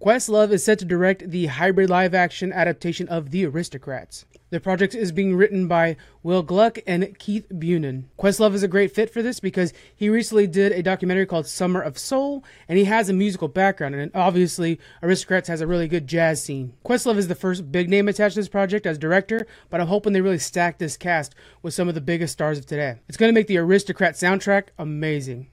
Questlove is set to direct the hybrid live action adaptation of The Aristocats. The project is being written by Will Gluck and Keith Bunin. Questlove is a great fit for this because he recently did a documentary called Summer of Soul, and he has a musical background, and obviously Aristocats has a really good jazz scene. Questlove is the first big name attached to this project as director, but I'm hoping they really stack this cast with some of the biggest stars of today. It's going to make the Aristocrat soundtrack amazing.